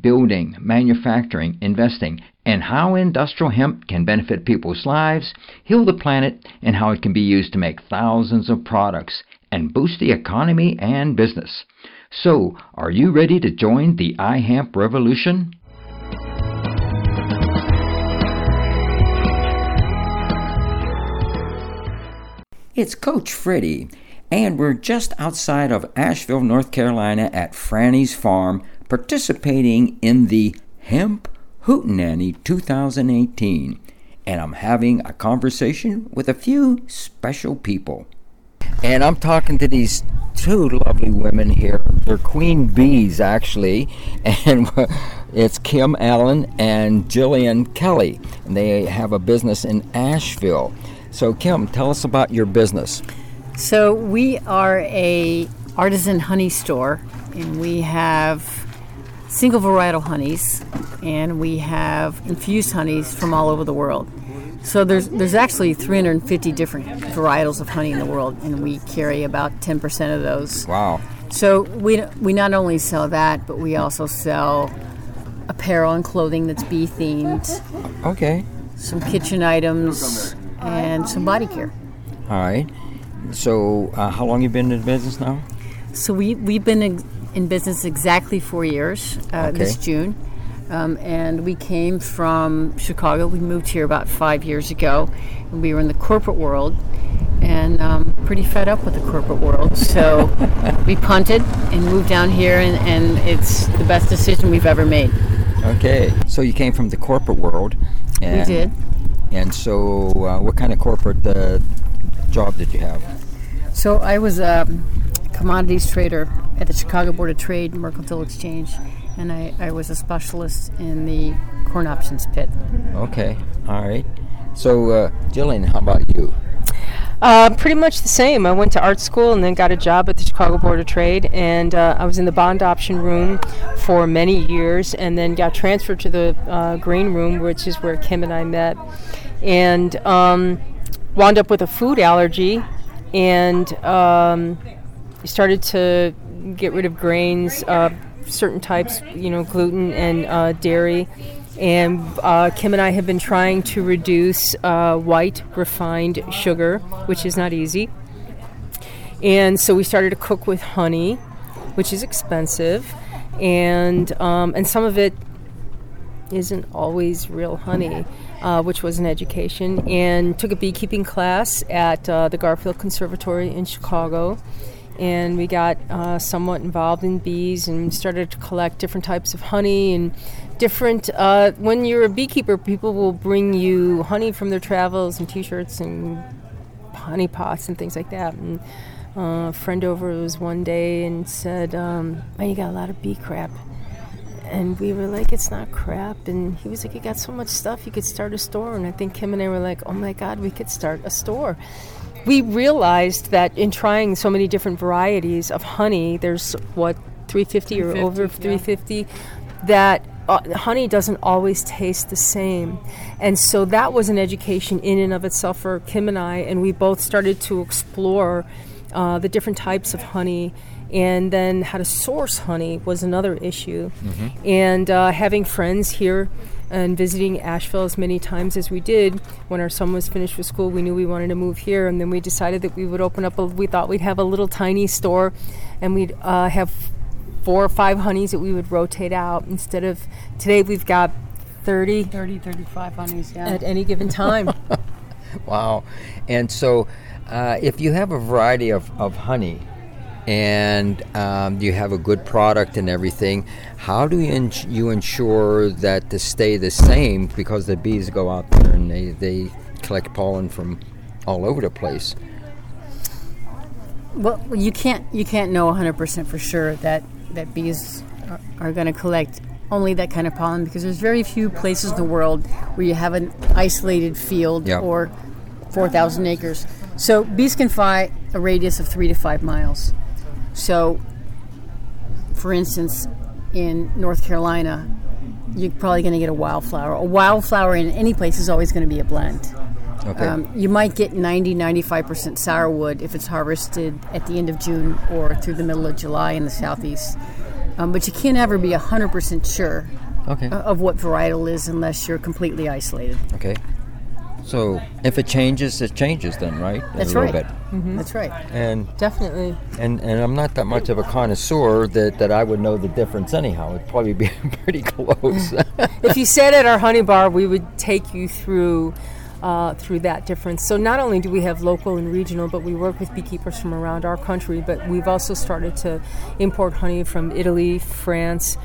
building, manufacturing, investing, and how industrial hemp can benefit people's lives, heal the planet, and how it can be used to make thousands of products and boost the economy and business. So, are you ready to join the iHemp revolution? It's Coach Freddie, and we're just outside of Asheville, North Carolina at Franny's Farm participating in the Hemp Hootenanny 2018, and I'm having a conversation with a few special people. And I'm talking to these two lovely women here. They're queen bees, actually, and it's Kim Allen and Jillian Kelly. And they have a business in Asheville. So, Kim, tell us about your business. So, we are a artisan honey store, and we have single varietal honeys, and we have infused honeys from all over the world. So there's there's actually 350 different varietals of honey in the world, and we carry about 10% of those. Wow! So we we not only sell that, but we also sell apparel and clothing that's bee themed. Okay. Some kitchen items and some body care. All right. So uh, how long you been in business now? So we we've been in business exactly four years uh, okay. this June. Um, and we came from Chicago. We moved here about five years ago. And we were in the corporate world and um, pretty fed up with the corporate world. So we punted and moved down here, and, and it's the best decision we've ever made. Okay. So you came from the corporate world. And, we did. And so, uh, what kind of corporate uh, job did you have? So I was a commodities trader at the Chicago Board of Trade Mercantile Exchange, and I, I was a specialist in the corn options pit. Okay, all right. So, uh, Jillian, how about you? Uh, pretty much the same. I went to art school and then got a job at the Chicago Board of Trade, and uh, I was in the bond option room for many years, and then got transferred to the uh, green room, which is where Kim and I met, and um, wound up with a food allergy, and um, started to get rid of grains, uh, certain types, you know, gluten and uh, dairy. And uh, Kim and I have been trying to reduce uh, white refined sugar, which is not easy. And so we started to cook with honey, which is expensive, and um, and some of it isn't always real honey. Uh, which was an education, and took a beekeeping class at uh, the Garfield Conservatory in Chicago and we got uh, somewhat involved in bees and started to collect different types of honey and different uh, when you're a beekeeper people will bring you honey from their travels and t-shirts and honey pots and things like that. And uh, a friend over was one day and said um, man you got a lot of bee crap. And we were like it's not crap. And he was like you got so much stuff you could start a store. And i think kim and i were like oh my god we could start a store we realized that in trying so many different varieties of honey, there's what 350, or over 350, yeah. that uh, honey doesn't always taste the same. And so that was an education in and of itself for Kim and I, and we both started to explore uh, the different types of honey. And then how to source honey was another issue. Mm-hmm. And uh, having friends here and visiting Asheville as many times as we did. When our son was finished with school, we knew we wanted to move here, and then we decided that we would open up. A, we thought we'd have a little tiny store, and we'd uh, have four or five honeys that we would rotate out instead of today we've got 30 30 35 honeys yeah. at any given time wow and so uh, if you have a variety of, of honey and um, you have a good product and everything. How do you, ins- you ensure that to stay the same because the bees go out there and they, they collect pollen from all over the place? Well, you can't you can't know 100% for sure that that bees are, are going to collect only that kind of pollen because there's very few places in the world where you have an isolated field yep. or 4,000 acres So bees can fly a radius of three to five miles. So, for instance, in North Carolina, you're probably going to get a wildflower. A wildflower in any place is always going to be a blend. Okay. Um, you might get 90, 95% sourwood if it's harvested at the end of June or through the middle of July in the southeast. Um, but you can't ever be 100% sure okay. of what varietal is unless you're completely isolated. Okay. So if it changes, it changes then, right? That's a right. Bit. Mm-hmm. That's right. And definitely. And and I'm not that much of a connoisseur that, that I would know the difference anyhow. It'd probably be pretty close. if you sat at our honey bar, we would take you through uh, through that difference. So not only do we have local and regional, but we work with beekeepers from around our country. But we've also started to import honey from Italy, France,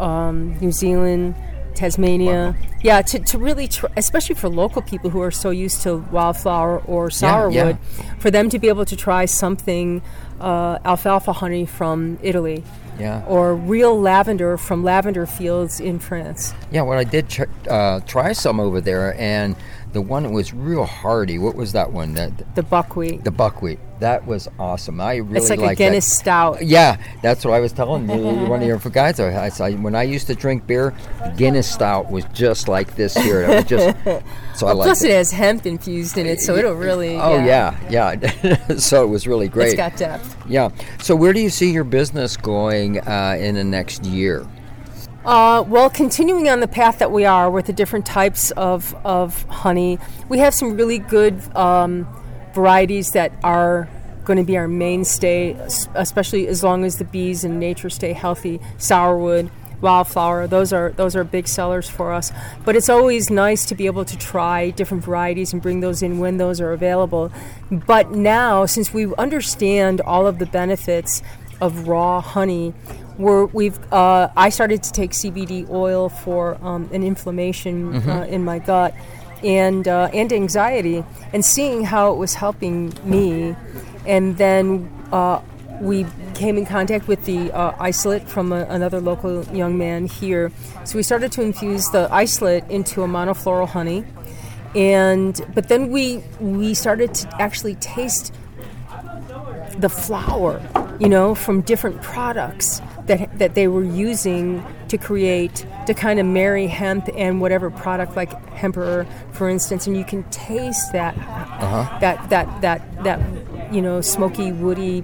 um, New Zealand. Tasmania. Wow. Yeah, to, to really, tr- especially for local people who are so used to wildflower or sourwood, yeah, yeah. for them to be able to try something uh, alfalfa honey from Italy. Yeah. Or real lavender from lavender fields in France. Yeah, well, I did ch- uh, try some over there, and the one that was real hardy. What was that one? That the buckwheat. The buckwheat. That was awesome. I really it's like a Guinness that. stout. Yeah, that's what I was telling you. one of your guys. I, I, when I used to drink beer, Guinness stout was just like this here. It was just so well, I Plus, it. it has hemp infused in it, so it'll really. Oh yeah, yeah, yeah. so it was really great. It's got depth. Yeah. So where do you see your business going uh, in the next year? Uh, well, continuing on the path that we are with the different types of, of honey, we have some really good um, varieties that are going to be our mainstay, especially as long as the bees and nature stay healthy. Sourwood, wildflower, those are those are big sellers for us. But it's always nice to be able to try different varieties and bring those in when those are available. But now, since we understand all of the benefits of raw honey, we're, we've uh, I started to take CBD oil for um, an inflammation mm-hmm. uh, in my gut and uh, and anxiety, and seeing how it was helping me, and then uh, we came in contact with the uh, isolate from a, another local young man here. So we started to infuse the isolate into a monofloral honey, and but then we we started to actually taste the flower, you know, from different products that, that they were using to create to kind of marry hemp and whatever product like hemper for instance and you can taste that uh-huh. that that that that you know smoky woody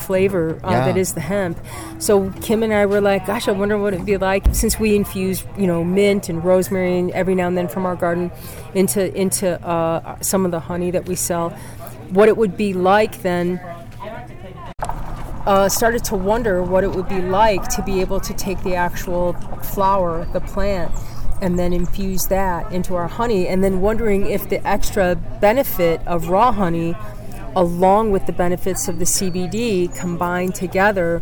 flavor uh, yeah. that is the hemp so kim and i were like gosh i wonder what it'd be like since we infuse you know mint and rosemary and every now and then from our garden into into uh, some of the honey that we sell what it would be like then uh, started to wonder what it would be like to be able to take the actual flower, the plant, and then infuse that into our honey, and then wondering if the extra benefit of raw honey, along with the benefits of the CBD, combined together.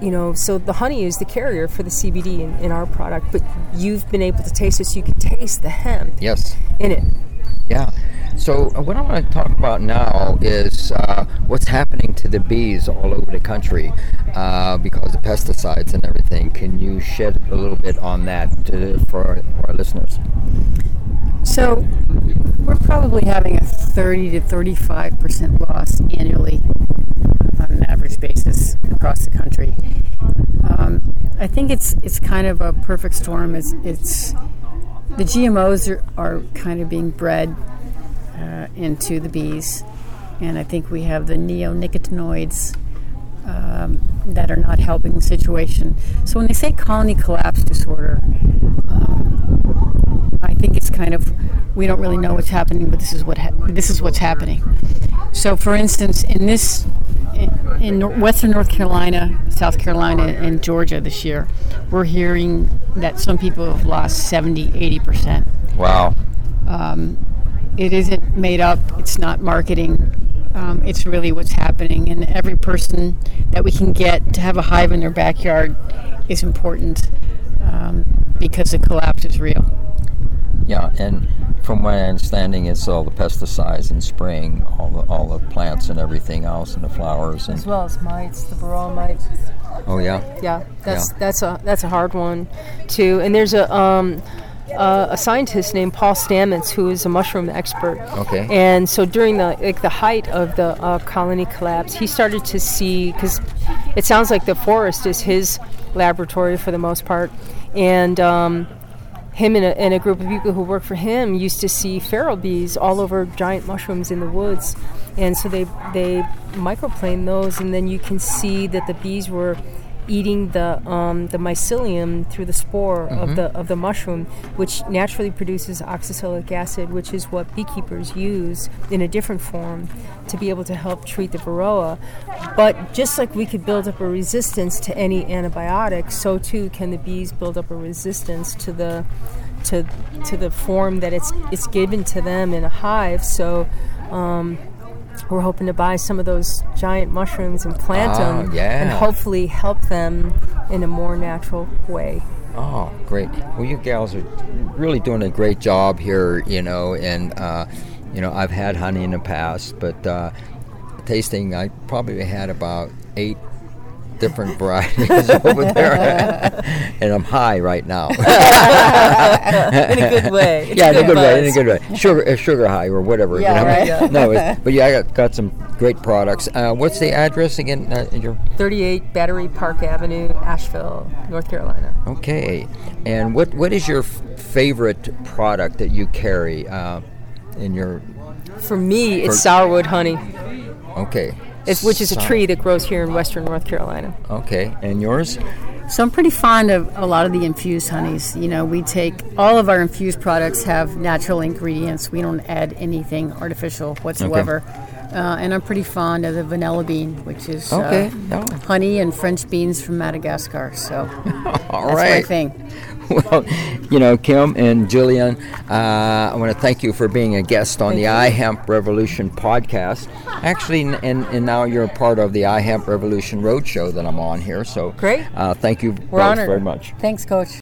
You know, so the honey is the carrier for the CBD in, in our product, but you've been able to taste it, so you can taste the hemp. Yes. In it. Yeah. So uh, what I want to talk about now is uh, what's happening to the bees all over the country uh, because of pesticides and everything. Can you shed a little bit on that to, for, our, for our listeners? So we're probably having a 30 to 35 percent loss annually on an average basis across the country. Um, I think it's it's kind of a perfect storm. It's, it's the GMOs are, are kind of being bred uh, into the bees, and I think we have the neonicotinoids um, that are not helping the situation. So when they say colony collapse disorder, um, I think it's kind of we don't really know what's happening, but this is what ha- this is what's happening. So, for instance, in this in, in Western North Carolina, South Carolina, and Georgia this year, we're hearing that some people have lost 70, 80 percent. Wow. Um, it isn't made up. It's not marketing. Um, it's really what's happening, and every person that we can get to have a hive in their backyard is important um, because the collapse is real. Yeah, and from my understanding, it's all the pesticides and spraying all the all the plants and everything else and the flowers and as well as mites, the varroa mites. Oh yeah. Yeah, that's yeah. that's a that's a hard one too. And there's a um, uh, a scientist named Paul Stamets, who is a mushroom expert. Okay. And so during the like the height of the uh, colony collapse, he started to see because it sounds like the forest is his laboratory for the most part, and. Um, him and a, and a, group of people who work for him used to see feral bees all over giant mushrooms in the woods, and so they they microplane those, and then you can see that the bees were eating the um, the mycelium through the spore mm-hmm. of the of the mushroom, which naturally produces oxalic acid, which is what beekeepers use in a different form to be able to help treat the varroa. But just like we could build up a resistance to any antibiotic, so too can the bees build up a resistance to the to to the form that it's it's given to them in a hive. So. Um, we're hoping to buy some of those giant mushrooms and plant oh, them yeah. and hopefully help them in a more natural way. Oh, great. Well, you gals are really doing a great job here, you know, and, uh, you know, I've had honey in the past, but uh, tasting, I probably had about eight different varieties over there, and I'm high right now. in a good way. yeah, in a good way. In a good way. Sugar, uh, sugar high or whatever. Yeah, you know? right. Yeah. no, but yeah, I got, got some great products. Uh, what's the address again? Uh, your 38 Battery Park Avenue, Asheville, North Carolina. Okay, and what what is your f- favorite product that you carry uh, in your? For me, it's sourwood honey. Okay. It's, which is a tree that grows here in western North Carolina. Okay, and yours? So I'm pretty fond of a lot of the infused honeys. You know, we take all of our infused products have natural ingredients. We don't add anything artificial whatsoever. Okay. Uh, and I'm pretty fond of the vanilla bean, which is uh, okay. uh, honey and French beans from Madagascar. So all that's right. my thing. well, you know, Kim and Jillian, uh, I want to thank you for being a guest on thank the you. iHemp Revolution podcast. Actually, and, and now you're a part of the iHemp Revolution Roadshow that I'm on here. So great. Uh, thank you We're honored. very much. Thanks, Coach.